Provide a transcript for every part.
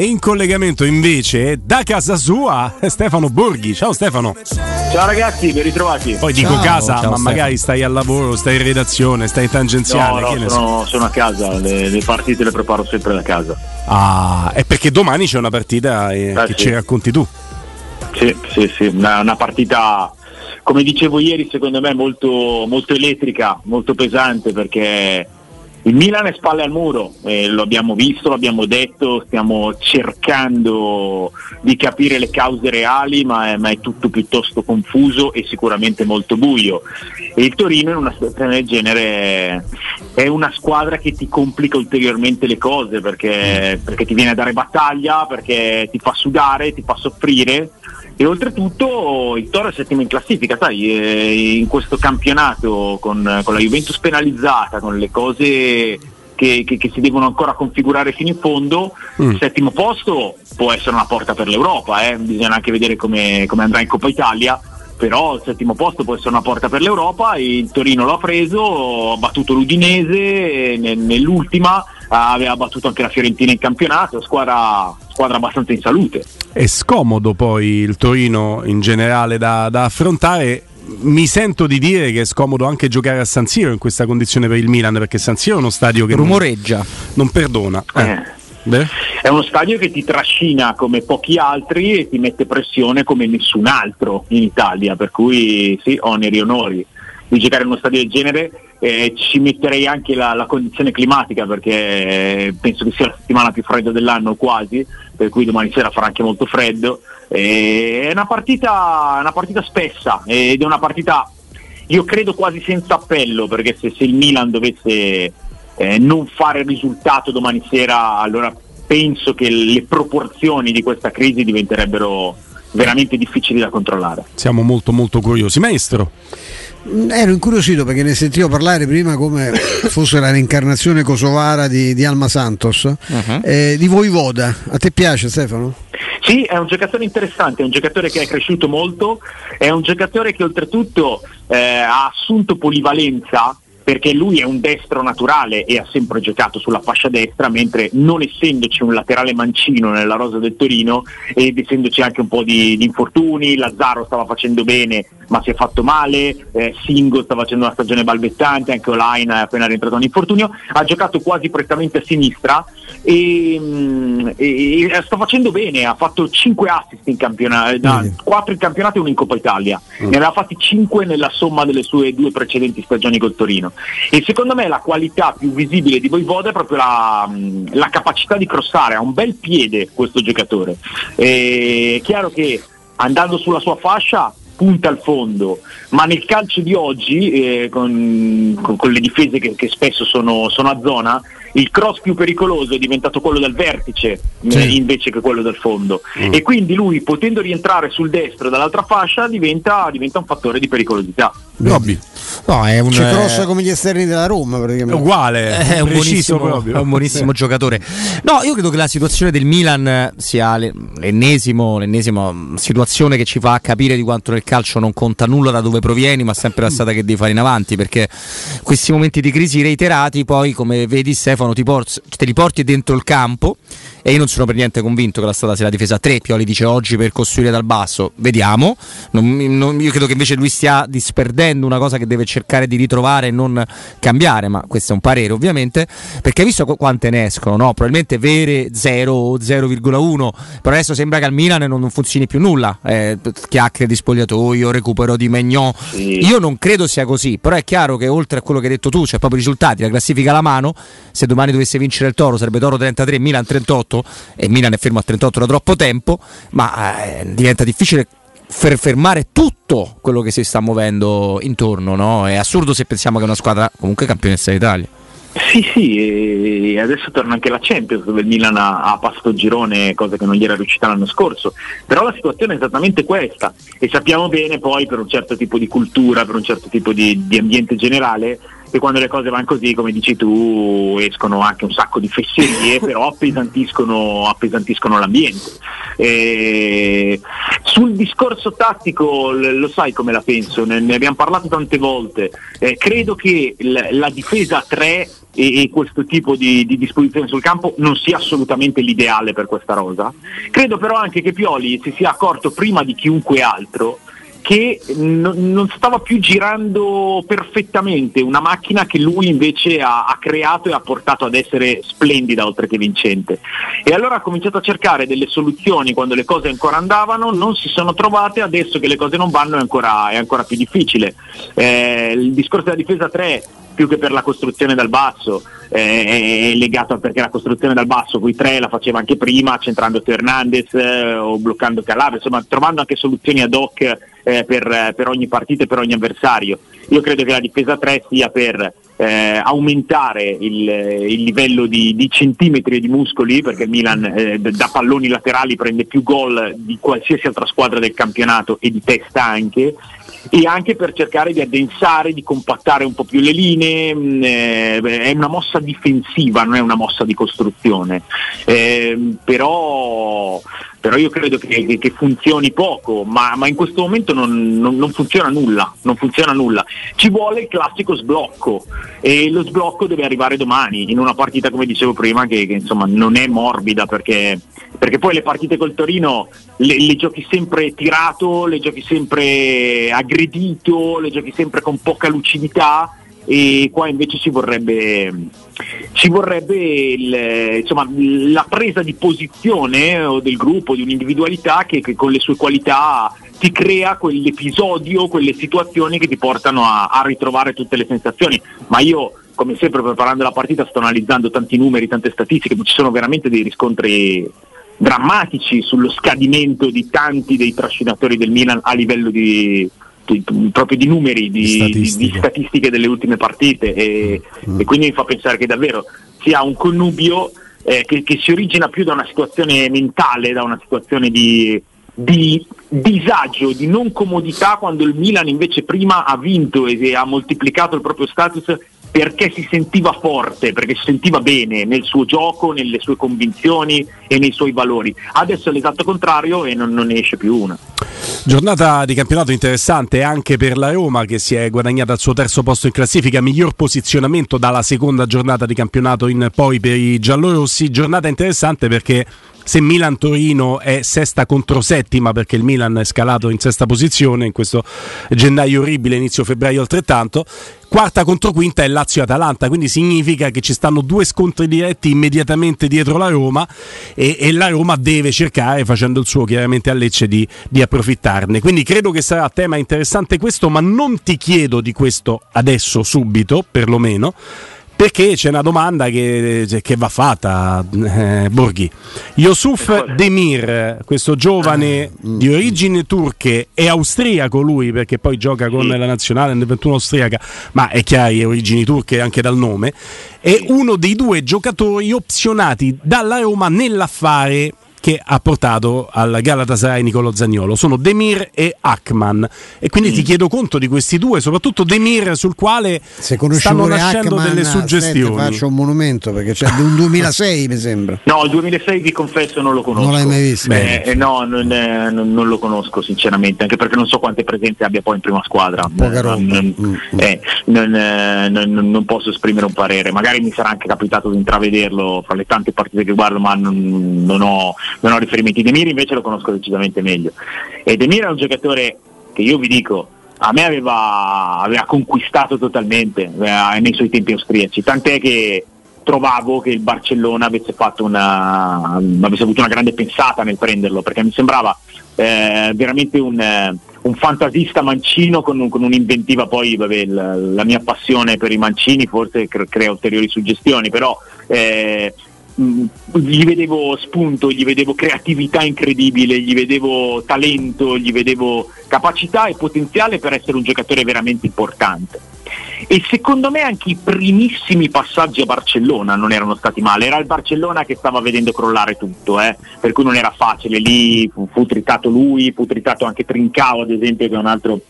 E in collegamento invece da casa sua Stefano Borghi. Ciao Stefano. Ciao ragazzi, ben ritrovati. Poi dico Ciao, casa, ciao ma Stefano. magari stai al lavoro, stai in redazione, stai in tangenziale. No, no, so. sono, sono a casa, le, le partite le preparo sempre da casa. Ah, è perché domani c'è una partita eh, Ah, che sì. ci racconti tu. Sì, sì, sì, una, una partita, come dicevo ieri, secondo me molto, molto elettrica, molto pesante perché il Milan è spalle al muro, eh, lo abbiamo visto, l'abbiamo detto, stiamo cercando di capire le cause reali, ma è, ma è tutto piuttosto confuso e sicuramente molto buio. E il Torino in una situazione del genere è una squadra che ti complica ulteriormente le cose perché, perché ti viene a dare battaglia, perché ti fa sudare, ti fa soffrire e oltretutto il Toro è settimo in classifica, sai, eh, in questo campionato con, con la Juventus penalizzata, con le cose che, che- che si devono ancora configurare fino in fondo, Mm. il settimo posto può essere una porta per l'Europa, eh, bisogna anche vedere come, come andrà in Coppa Italia. Però il settimo posto può essere una porta per l'Europa, il Torino l'ha preso, ha battuto l'Udinese, ne- nell'ultima aveva battuto anche la Fiorentina in campionato, squadra, squadra abbastanza in salute. È scomodo poi il Torino in generale da, da affrontare. Mi sento di dire che è scomodo anche giocare a San Siro in questa condizione per il Milan, perché San Siro è uno stadio che non, Rumoreggia. non perdona. Eh. Eh. Beh. È uno stadio che ti trascina come pochi altri e ti mette pressione come nessun altro in Italia, per cui sì, oneri e onori di giocare in uno stadio del genere. Eh, ci metterei anche la, la condizione climatica perché eh, penso che sia la settimana più fredda dell'anno quasi, per cui domani sera farà anche molto freddo. Eh, è una partita, una partita spessa ed è una partita io credo quasi senza appello perché se, se il Milan dovesse eh, non fare risultato domani sera allora penso che le proporzioni di questa crisi diventerebbero veramente difficili da controllare. Siamo molto molto curiosi. Maestro, Mm, Ero incuriosito perché ne sentivo parlare prima come fosse la reincarnazione kosovara di, di Alma Santos, Uh-huh. eh, di Voivoda. A te piace Stefano? Sì, è un giocatore interessante, è un giocatore che è cresciuto molto, è un giocatore che oltretutto eh, ha assunto polivalenza perché lui è un destro naturale e ha sempre giocato sulla fascia destra, mentre non essendoci un laterale mancino nella rosa del Torino ed essendoci anche un po' di, di infortuni, Lazzaro stava facendo bene ma si è fatto male, eh, Singo sta facendo una stagione balbettante, anche Olain è appena rientrato in infortunio, ha giocato quasi prettamente a sinistra e, mm, e- e sta facendo bene, ha fatto 5 assist in campionato, Vedi. 4 in campionato e uno in Coppa Italia, ne aveva fatti 5 nella somma delle sue due precedenti stagioni col Torino e secondo me la qualità più visibile di Voivoda è proprio la, la capacità di crossare, ha un bel piede questo giocatore, E è chiaro che andando sulla sua fascia punta al fondo, ma nel calcio di oggi, eh, con, con- con le difese che, che spesso sono, sono a zona, il cross più pericoloso è diventato quello dal vertice Sì. eh, invece che quello dal fondo. E quindi lui, potendo rientrare sul destro dall'altra fascia, diventa, diventa un fattore di pericolosità. Robby, No, è un, Ci eh, crossa come gli esterni della Roma è praticamente. uguale, è un preciso buonissimo, è un buonissimo giocatore. No, io credo che la situazione del Milan sia le- l'ennesimo, l'ennesima mm, situazione che ci fa capire di quanto nel calcio non conta nulla da dove provieni, ma sempre la strada che devi fare in avanti. Perché questi momenti di crisi reiterati, poi, come vedi, Stefano, ti porti- te li porti dentro il campo. E io non sono per niente convinto che la strada sia la difesa a tre. Pioli dice oggi per costruire dal basso. Vediamo. Non- non- io credo che invece lui stia disperdendo una cosa che deve cercare di ritrovare e non cambiare. Ma questo è un parere, ovviamente. Perché hai visto qu- quante ne escono, no? Probabilmente vere 0 o 0,1. Però adesso sembra che al Milan non, non funzioni più nulla. Eh, chiacchiere di spogliatoio, recupero di Megnon. Sì. Io non credo sia così. Però è chiaro che oltre a quello che hai detto tu, cioè proprio i risultati, la classifica alla mano. Se domani dovesse vincere il Toro, sarebbe Toro 33, Milan 38 e Milan è fermo a 38 da troppo tempo, ma eh, diventa difficile fer- fermare tutto quello che si sta muovendo intorno, no? È assurdo se pensiamo che è una squadra comunque campionessa d'Italia. Sì, sì, adesso torna anche la Champions dove il Milan ha, ha passato girone, cosa che non gli era riuscita l'anno scorso. Però la situazione è esattamente questa e sappiamo bene poi per un certo tipo di cultura, per un certo tipo di, di ambiente generale, che quando le cose vanno così, come dici tu, escono anche un sacco di fesserie, però appesantiscono, appesantiscono l'ambiente. E sul discorso tattico lo sai come la penso, ne, abbiamo parlato tante volte. Eh, credo che la difesa a 3 e, e, questo tipo di, di, disposizione sul campo non sia assolutamente l'ideale per questa rosa. Credo però anche che Pioli si sia accorto prima di chiunque altro che n- non stava più girando perfettamente una macchina che lui invece ha-, ha, creato e ha portato ad essere splendida oltre che vincente. E allora ha cominciato a cercare delle soluzioni quando le cose ancora andavano, non si sono trovate, adesso che le cose non vanno è ancora, è ancora più difficile. Eh, il discorso della difesa 3 più che per la costruzione dal basso, eh, è legato a perché la costruzione dal basso, quei tre la faceva anche prima, centrando Hernandez eh, o bloccando Calabria, insomma trovando anche soluzioni ad hoc eh, per, per, ogni partita e per ogni avversario. Io credo che la difesa 3 sia per eh, aumentare il, il livello di, di, centimetri e di muscoli, perché il Milan eh, da palloni laterali prende più gol di qualsiasi altra squadra del campionato e di testa anche, e anche per cercare di addensare, di compattare un po' più le linee, mm, eh, è una mossa difensiva, non è una mossa di costruzione, eh, però, però, io credo che, che, funzioni poco, ma, ma, in questo momento non, non, non, funziona nulla, non funziona nulla. Ci vuole il classico sblocco e lo sblocco deve arrivare domani in una partita come dicevo prima che, che insomma non è morbida perché, perché poi le partite col Torino le, le, giochi sempre tirato, le giochi sempre aggredito, le giochi sempre con poca lucidità e qua invece ci vorrebbe, ci vorrebbe il, insomma, la presa di posizione o del gruppo, di un'individualità che, che, con le sue qualità ti crea quell'episodio, quelle situazioni che ti portano a, a ritrovare tutte le sensazioni. Ma io come sempre preparando la partita sto analizzando tanti numeri, tante statistiche, ci sono veramente dei riscontri drammatici sullo scadimento di tanti dei trascinatori del Milan a livello di, di proprio di numeri, di, statistiche. di, statistiche delle ultime partite e, mm. e, quindi mi fa pensare che davvero sia un connubio eh, che, che, si origina più da una situazione mentale, da una situazione di, di disagio, di non comodità quando il Milan invece prima ha vinto e ha moltiplicato il proprio status perché si sentiva forte, perché si sentiva bene nel suo gioco, nelle sue convinzioni e nei suoi valori. Adesso è l'esatto contrario e non, non ne esce più una. Giornata di campionato interessante anche per la Roma che si è guadagnata il suo terzo posto in classifica, miglior posizionamento dalla seconda giornata di campionato in poi per i giallorossi. Giornata interessante perché se Milan-Torino è sesta contro settima perché il Milan è scalato in sesta posizione in questo gennaio orribile, inizio febbraio altrettanto, quarta contro quinta è Lazio-Atalanta, quindi significa che ci stanno due scontri diretti immediatamente dietro la Roma e, e la Roma deve cercare, facendo il suo chiaramente a Lecce, di, di approfittarne. Quindi credo che sarà tema interessante questo, ma non ti chiedo di questo adesso, subito, perlomeno perché c'è una domanda che, che va fatta, eh, Borghi. Yusuf Demir, questo giovane ah, mm. di origini turche, è austriaco lui perché poi gioca con la nazionale nel 21 austriaca, ma è chiaro, è origini turche anche dal nome, è uno dei due giocatori opzionati dalla Roma nell'affare che ha portato al Galatasaray Nicolo Zagnolo. Sono Demir e Akman. E quindi mm. ti chiedo conto di questi due, soprattutto Demir sul quale stanno nascendo Ackman, delle suggestioni. Aspetta, faccio un monumento perché c'è un 2006 mi sembra. No, il 2006 vi confesso non lo conosco. Non l'hai mai visto? Eh, eh, no, non, eh, non, non, lo conosco sinceramente, anche perché non so quante presenze abbia poi in prima squadra. Poca roba. Non, mm, mm. eh, non, posso esprimere un parere. Magari mi sarà anche capitato di intravederlo fra le tante partite che guardo, ma non ho non ho riferimenti. Demir invece lo conosco decisamente meglio. E Demir è un giocatore che io vi dico, a me aveva, aveva conquistato totalmente eh, nei suoi tempi austriaci, tant'è che trovavo che il Barcellona avesse, una, avesse avuto una grande pensata nel prenderlo, perché mi sembrava eh, veramente un, un, fantasista mancino con, con un'inventiva, poi vabbè, la, la, mia passione per i mancini forse crea ulteriori suggestioni, però eh, Mm, gli vedevo spunto, gli vedevo creatività incredibile, gli vedevo talento, gli vedevo capacità e potenziale per essere un giocatore veramente importante. E secondo me anche i primissimi passaggi a Barcellona non erano stati male, era il Barcellona che stava vedendo crollare tutto, eh? per cui non era facile, lì fu, fu tritato lui, fu tritato anche Trincao ad esempio che è un altro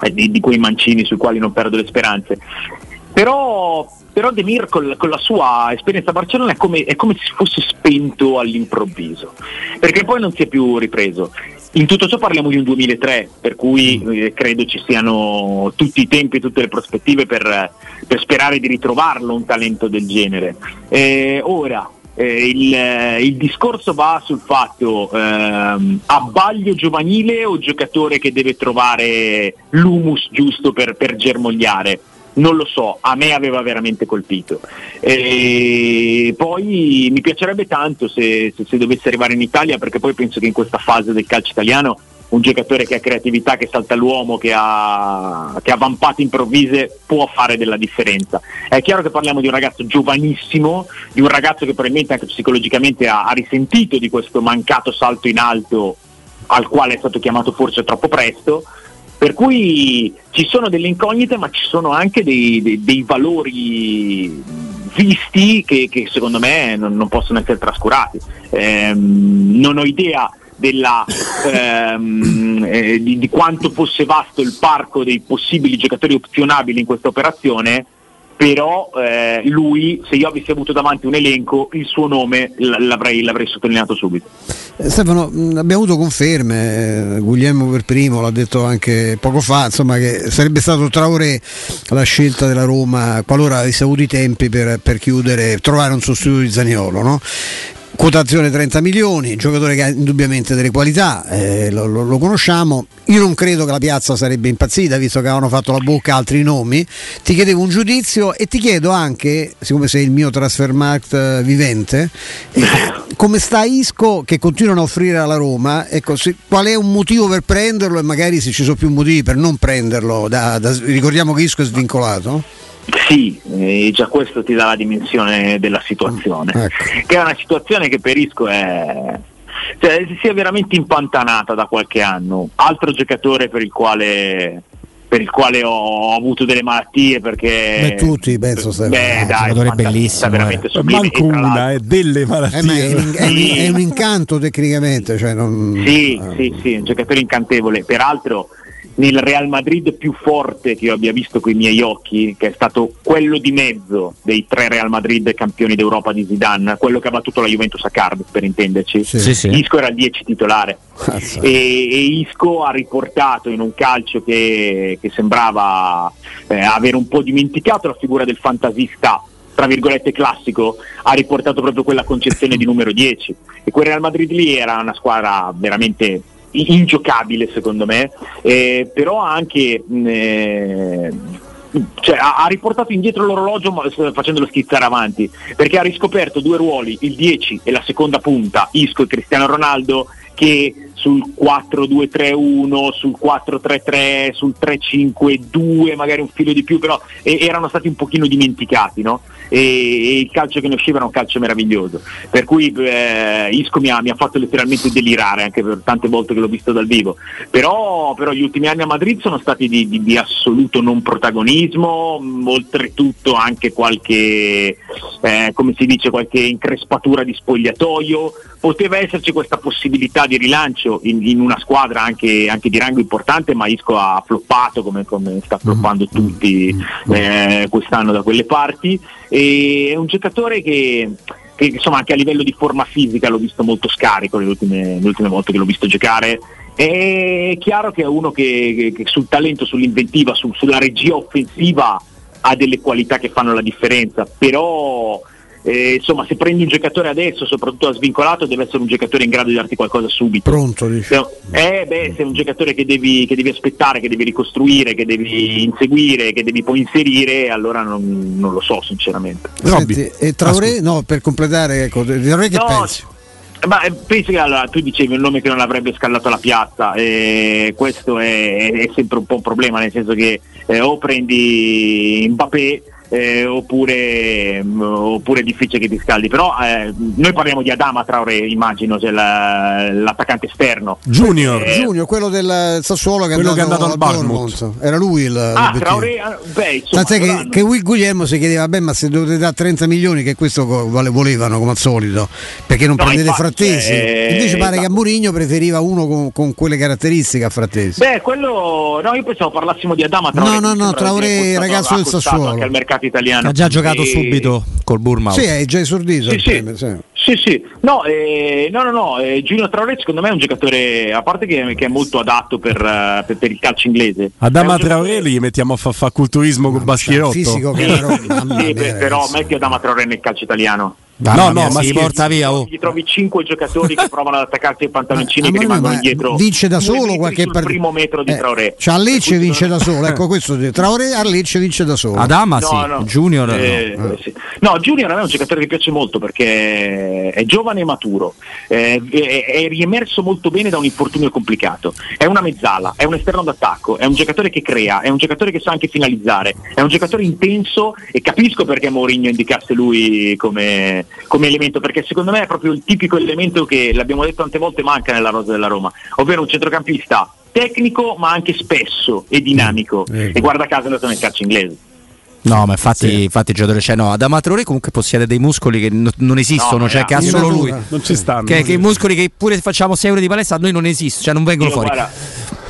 eh, di, di quei mancini sui quali non perdo le speranze. Però però Demir con, con la sua esperienza a Barcellona è come, è come se fosse spento all'improvviso, perché poi non si è più ripreso. in tutto ciò parliamo di un 2003, per cui eh, credo ci siano tutti i tempi e tutte le prospettive per, per, sperare di ritrovarlo un talento del genere. Eh, ora, eh, il, eh, il, discorso va sul fatto ehm, abbaglio giovanile o giocatore che deve trovare l'humus giusto per, per germogliare non lo so, a me aveva veramente colpito. E poi mi piacerebbe tanto se, se, se, dovesse arrivare in Italia, perché poi penso che in questa fase del calcio italiano un giocatore che ha creatività, che salta l'uomo, che ha, che ha vampate improvvise, può fare della differenza. È chiaro che parliamo di un ragazzo giovanissimo, di un ragazzo che probabilmente anche psicologicamente ha, ha risentito di questo mancato salto in alto al quale è stato chiamato forse troppo presto per cui ci sono delle incognite ma ci sono anche dei, dei, dei valori visti che, che secondo me non, non, possono essere trascurati. Ehm, non ho idea della, ehm, eh, di, di, quanto fosse vasto il parco dei possibili giocatori opzionabili in questa operazione, però eh, lui, se io avessi avuto davanti un elenco, il suo nome l'avrei, l'avrei sottolineato subito. Eh, Stefano, abbiamo avuto conferme, eh, Guglielmo per primo l'ha detto anche poco fa, insomma, che sarebbe stato Traoré la scelta della Roma qualora avesse avuto i tempi per, per chiudere, trovare un sostituto di Zaniolo. No? Quotazione 30 milioni, giocatore che ha indubbiamente delle qualità, eh, lo, lo, lo, conosciamo. Io non credo che la piazza sarebbe impazzita, visto che avevano fatto la bocca altri nomi. Ti chiedevo un giudizio e ti chiedo anche, siccome sei il mio transfermarkt eh, vivente, eh, come sta Isco che continuano a offrire alla Roma? Ecco, se, qual è un motivo per prenderlo e magari se ci sono più motivi per non prenderlo? Da, da, ricordiamo che Isco è svincolato. Sì, eh, già questo ti dà la dimensione della situazione, ecco. che è una situazione che per Isco è, cioè, si è veramente impantanata da qualche anno. Altro giocatore per il quale per il quale ho avuto delle malattie perché Beh, tutti penso beh, eh, dai, giocatore bellissimo veramente eh. manco una è delle malattie eh, è, un, è, un, è, un, incanto tecnicamente cioè non... sì, ah. sì, sì, un giocatore incantevole peraltro nel Real Madrid più forte che io abbia visto con i miei occhi, che è stato quello di mezzo dei tre Real Madrid campioni d'Europa di Zidane, quello che ha battuto la Juventus a Cardiff per intenderci. Sì. Sì, sì. Isco era il 10 titolare e, e, Isco ha riportato in un calcio che, che sembrava eh, avere un po' dimenticato la figura del fantasista tra virgolette classico, ha riportato proprio quella concezione di numero 10 e quel Real Madrid lì era una squadra veramente ingiocabile secondo me, eh, però anche eh, cioè, ha, ha, riportato indietro l'orologio facendolo schizzare avanti, perché ha riscoperto due ruoli, il 10 e la seconda punta, Isco e Cristiano Ronaldo, che sul 4-2-3-1, sul 4-3-3, sul 3-5-2, magari un filo di più, però eh, erano stati un pochino dimenticati, no? e, e, il calcio che ne usciva era un calcio meraviglioso. Per cui eh, Isco mi ha, mi ha, fatto letteralmente delirare anche per tante volte che l'ho visto dal vivo. Però, però gli ultimi anni a Madrid sono stati di, di, di assoluto non protagonismo, oltretutto anche qualche, eh, come si dice, qualche increspatura di spogliatoio. Poteva esserci questa possibilità di rilancio in, in una squadra anche, anche, di rango importante, ma Isco ha floppato come, come sta floppando mm-hmm. tutti mm-hmm. eh, quest'anno da quelle parti. E è un giocatore che, che insomma anche a livello di forma fisica l'ho visto molto scarico le ultime, le ultime volte che l'ho visto giocare. È chiaro che è uno che, che sul talento, sull'inventiva, su, sulla regia offensiva ha delle qualità che fanno la differenza, però eh, insomma, se prendi un giocatore adesso, soprattutto a svincolato, deve essere un giocatore in grado di darti qualcosa subito. Pronto, dici. Eh, beh, sei un giocatore che devi, che devi, aspettare, che devi ricostruire, che devi inseguire, che devi poi inserire, allora non, non lo so, sinceramente. Senti, e Traoré, no, per completare, ecco, Traoré che no, pensi? Ma eh, penso che allora, tu dicevi un nome che non avrebbe scallato la piazza e questo è, è sempre un po' un problema, nel senso che eh, o prendi Mbappé eh, oppure, mh, mm, oppure, è difficile che ti scaldi. Però eh, noi parliamo di Adama Traore, immagino, cioè la, l'attaccante esterno. Junior, eh, Junior, quello del Sassuolo che, quello è andato, che è andato al Bournemouth. Era lui il. Ah, Traore, ah, beh, insomma, Tant'è che, che Guglielmo si chiedeva, beh, ma se dovete dare 30 milioni, che questo volevano come al solito, perché non no, prendete infatti, Frattesi? Eh, Invece pare che a Mourinho preferiva uno con, con, quelle caratteristiche a Frattesi. Beh, quello. No, io pensavo parlassimo di Adama Traore. No, no, no, Traore, ragazzo del Sassuolo. Anche al mercato italiano. Ha già giocato e... subito col Bournemouth. Sì, è già esordito. Sì, sì. sì. Sì, sì, no, eh, no, no, no eh, Giulio Traoré secondo me è un giocatore, a parte che, che è molto adatto per, uh, per, per, il calcio inglese. Adama Traoré gli mettiamo a fare fa culturismo con Baschirotto. Fisico che sì, sì, però metti Adama Traoré nel calcio italiano. No, no, ma si porta via. Oh. Gli trovi cinque giocatori che provano ad attaccarsi ai pantaloncini ah, che rimangono indietro. Vince da solo qualche partita. primo metro di eh, Traoré. Cioè a Lecce vince da solo. Ecco questo. Traoré a Lecce vince da solo. Adama no, sì, no. Junior. Eh, no. Eh, sì. no, Junior a me è un giocatore che piace molto perché è giovane e maturo. Eh, è, è, riemerso molto bene da un infortunio complicato. È una mezzala, è un esterno d'attacco, è un giocatore che crea, è un giocatore che sa anche finalizzare, è un giocatore intenso e capisco perché Mourinho indicasse lui come, come elemento perché secondo me è proprio il tipico elemento che l'abbiamo detto tante volte manca nella rosa della Roma, ovvero un centrocampista tecnico ma anche spesso e dinamico mm, e guarda caso è andato nel calcio inglese. No, ma infatti, sì. infatti il giocatore c'è. No, Adama Traoré comunque possiede dei muscoli che no, non esistono, no, cioè che ha solo lui. Non ci stanno. Che, che i muscoli che pure facciamo 6 euro di palestra a noi non esistono, cioè non vengono Io, fuori. Guarda,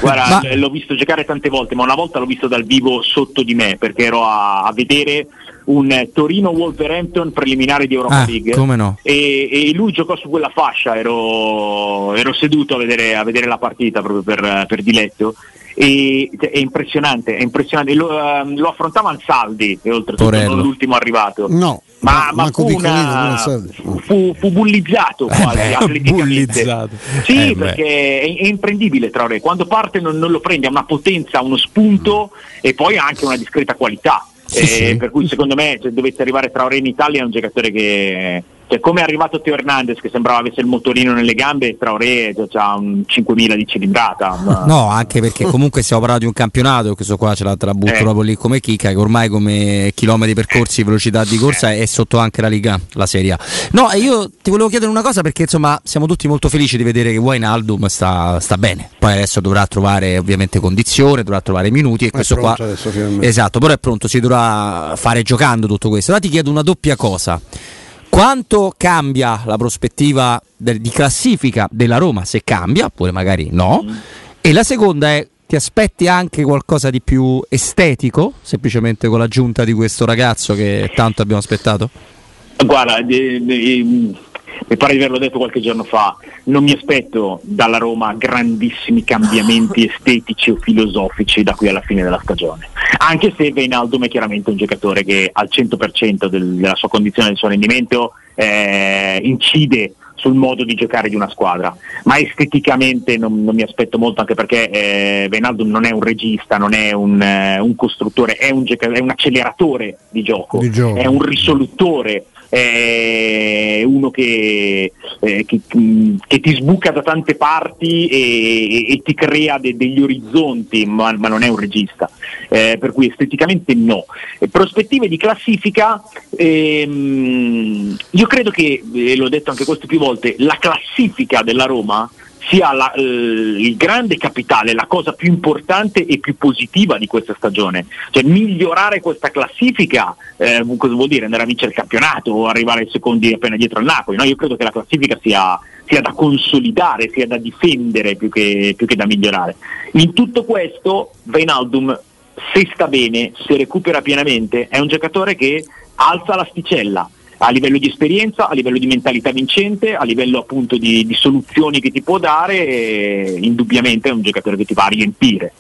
guarda ma... l'ho visto giocare tante volte, ma una volta l'ho visto dal vivo sotto di me perché ero a, a vedere un Torino-Wolverhampton preliminare di Europa ah, League no. e, e, lui giocò su quella fascia, ero, ero seduto a vedere, a vedere, la partita proprio per, per diletto e, è impressionante, è impressionante. Lo, uh, lo affrontava Ansaldi, e oltretutto non l'ultimo arrivato. No, ma, ma fu, una, fu, fu, bullizzato eh quasi eh beh, bullizzato. Sì, eh perché è, è, imprendibile Traoré, quando parte non, non, lo prende, ha una potenza, uno spunto e poi ha anche una discreta qualità. Sì, eh, sì. Per cui secondo me se dovesse arrivare Traoré in Italia è un giocatore che cioè, come è arrivato Teo Hernandez che sembrava avesse il motorino nelle gambe, Traoré ha un 5.000 di cilindrata. Ma... No, anche perché comunque stiamo parlando di un campionato, questo qua ce la, te la butto eh. proprio lì come chicca, che ormai come chilometri percorsi, velocità di corsa è sotto anche la Liga, la Serie A. No, io ti volevo chiedere una cosa perché insomma siamo tutti molto felici di vedere che Wijnaldum sta, sta bene, poi adesso dovrà trovare ovviamente condizione, dovrà trovare minuti e è questo qua... Adesso, esatto, però è pronto, si dovrà fare giocando tutto questo. Ora ti chiedo una doppia cosa. Quanto cambia la prospettiva del, di classifica della Roma? Se cambia, oppure magari no. Mm. E la seconda è ti aspetti anche qualcosa di più estetico, semplicemente con l'aggiunta di questo ragazzo che tanto abbiamo aspettato? Guarda, mi pare di averlo detto qualche giorno fa, non mi aspetto dalla Roma grandissimi cambiamenti estetici o filosofici da qui alla fine della stagione, anche se Veinaldum è chiaramente un giocatore che al 100% del, della sua condizione, del suo rendimento eh, incide sul modo di giocare di una squadra, ma esteticamente non, non mi aspetto molto anche perché eh, Venaldo non è un regista, non è un, eh, un costruttore, è un, è un, acceleratore di gioco, di gioco, è un risolutore è uno che, eh, che, che, ti sbuca da tante parti e, e ti crea de, degli orizzonti, ma, ma, non è un regista, eh, per cui esteticamente no. Prospettive di classifica, ehm, io credo che, e l'ho detto anche questo più volte, la classifica della Roma sia la, eh, il grande capitale, la cosa più importante e più positiva di questa stagione. Cioè migliorare questa classifica, eh, cosa vuol dire? Andare a vincere il campionato o arrivare ai secondi appena dietro al Napoli. No? Io credo che la classifica sia, sia da consolidare, sia da difendere più che, più che da migliorare. In tutto questo, Veinaldum, se sta bene, se recupera pienamente, è un giocatore che alza l'asticella a livello di esperienza, a livello di mentalità vincente, a livello appunto di, di soluzioni che ti può dare, indubbiamente è un giocatore che ti va a riempire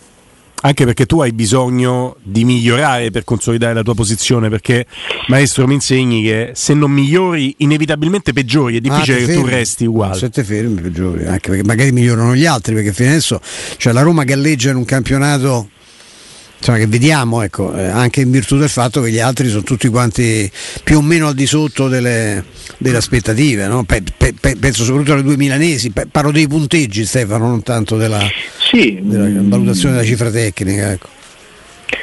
anche perché tu hai bisogno di migliorare per consolidare la tua posizione, perché maestro mi insegni che se non migliori inevitabilmente peggiori, è difficile ah, che fermi. tu resti uguale. Se te fermi peggiori, anche perché magari migliorano gli altri, perché fino adesso cioè, la Roma galleggia in un campionato insomma, che vediamo, ecco, eh, anche in virtù del fatto che gli altri sono tutti quanti più o meno al di sotto delle, delle aspettative. No? Pe, pe, penso soprattutto alle due milanesi, parlo dei punteggi Stefano, non tanto della, sì. della valutazione della cifra tecnica. Ecco.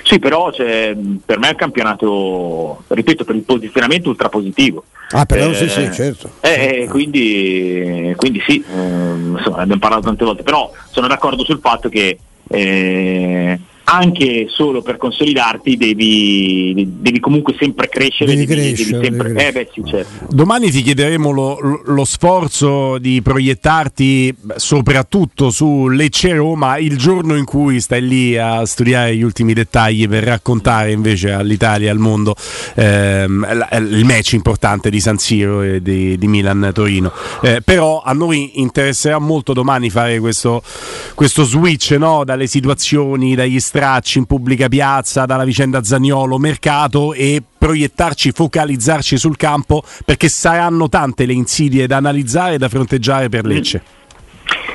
Sì, però cioè, per me è un campionato, ripeto, per il posizionamento ultra positivo. Ah, però eh, sì, sì, certo. Eh, ah. quindi, quindi, sì, eh, insomma, abbiamo parlato tante volte, però sono d'accordo sul fatto che eh, anche solo per consolidarti devi, devi comunque sempre crescere. Devi devi- crescere, devi sempre- devi eh beh sì, certo. Domani ti chiederemo lo, lo- sforzo di proiettarti soprattutto su Lecce Roma il giorno in cui stai lì a studiare gli ultimi dettagli per raccontare invece all'Italia e al mondo ehm, il match importante di San Siro e di, di Milan-Torino. Eh, però a noi interesserà molto domani fare questo, questo switch no? dalle situazioni, dagli stracci in pubblica piazza, dalla vicenda Zagnolo, mercato e proiettarci, focalizzarci sul campo perché saranno tante le insidie da analizzare e da fronteggiare per Lecce.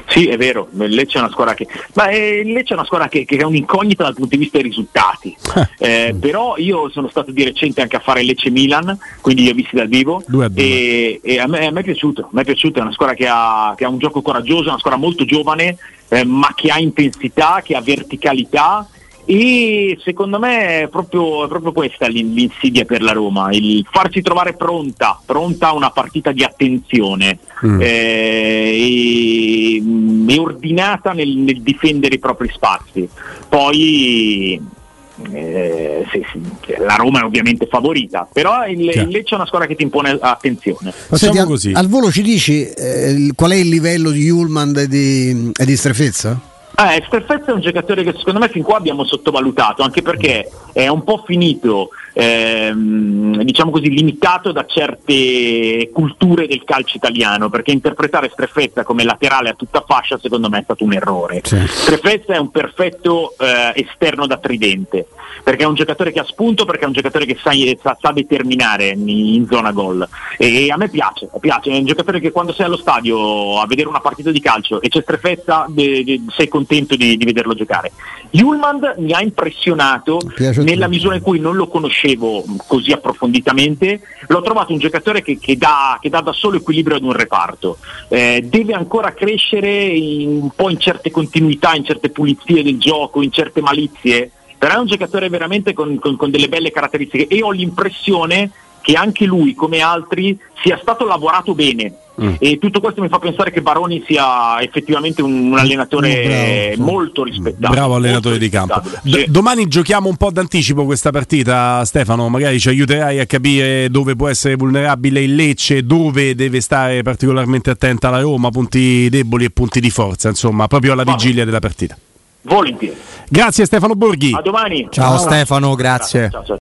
Sì, è vero, Lecce è una squadra che, ma eh, Lecce è una squadra che, che è un'incognita dal punto di vista dei risultati. Eh, però io sono stato di recente anche a fare Lecce Milan, quindi li ho visti dal vivo e, e a, me, a me è piaciuto, a me è piaciuto, è una squadra che ha, che ha un gioco coraggioso, è una squadra molto giovane, eh, ma che ha intensità, che ha verticalità e secondo me è proprio, è proprio questa l'in- l'insidia per la Roma, il farci trovare pronta, pronta a una partita di attenzione Mm. eh, e, mm, e ordinata nel, nel difendere i propri spazi. Poi eh, sì, sì, la Roma è ovviamente favorita, però il, il Lecce è una squadra che ti impone attenzione. Facciamo Senti, al- così. Al, volo ci dici eh, il- qual è il livello di Ullman e di, e di Strefezza? Eh, Sterfez è un giocatore che secondo me fin qua abbiamo sottovalutato, anche perché è un po' finito, ehm, diciamo così, limitato da certe culture del calcio italiano, perché interpretare Strefezza come laterale a tutta fascia secondo me è stato un errore. Sì. Strefezza è un perfetto eh, esterno da tridente, perché è un giocatore che ha spunto, perché è un giocatore che sa, sa- sa determinare in, in zona gol. E a me piace, piace, è un giocatore che quando sei allo stadio a vedere una partita di calcio e c'è Strefezza de- de- sei contento di, di vederlo giocare. Julmand mi ha impressionato nella misura in cui non lo conoscevo così approfonditamente, l'ho trovato un giocatore che, che dà, che dà da solo equilibrio ad un reparto. Eh, deve ancora crescere in- un po' in certe continuità, in certe pulizie del gioco, in certe malizie, però è un giocatore veramente con, con- con delle belle caratteristiche e ho l'impressione che anche lui, come altri, sia stato lavorato bene. Mm. E tutto questo mi fa pensare che Baroni sia effettivamente un, un allenatore Mm, bravo, molto rispettato. Bravo allenatore di campo. D- Sì. domani giochiamo un po' d'anticipo questa partita, Stefano. Magari ci aiuterai a capire dove può essere vulnerabile il Lecce, dove deve stare particolarmente attenta la Roma, punti deboli e punti di forza, insomma, proprio alla vigilia della partita. Volentieri. Grazie Stefano Borghi. A domani. Ciao Stefano, grazie. Ciao, ciao.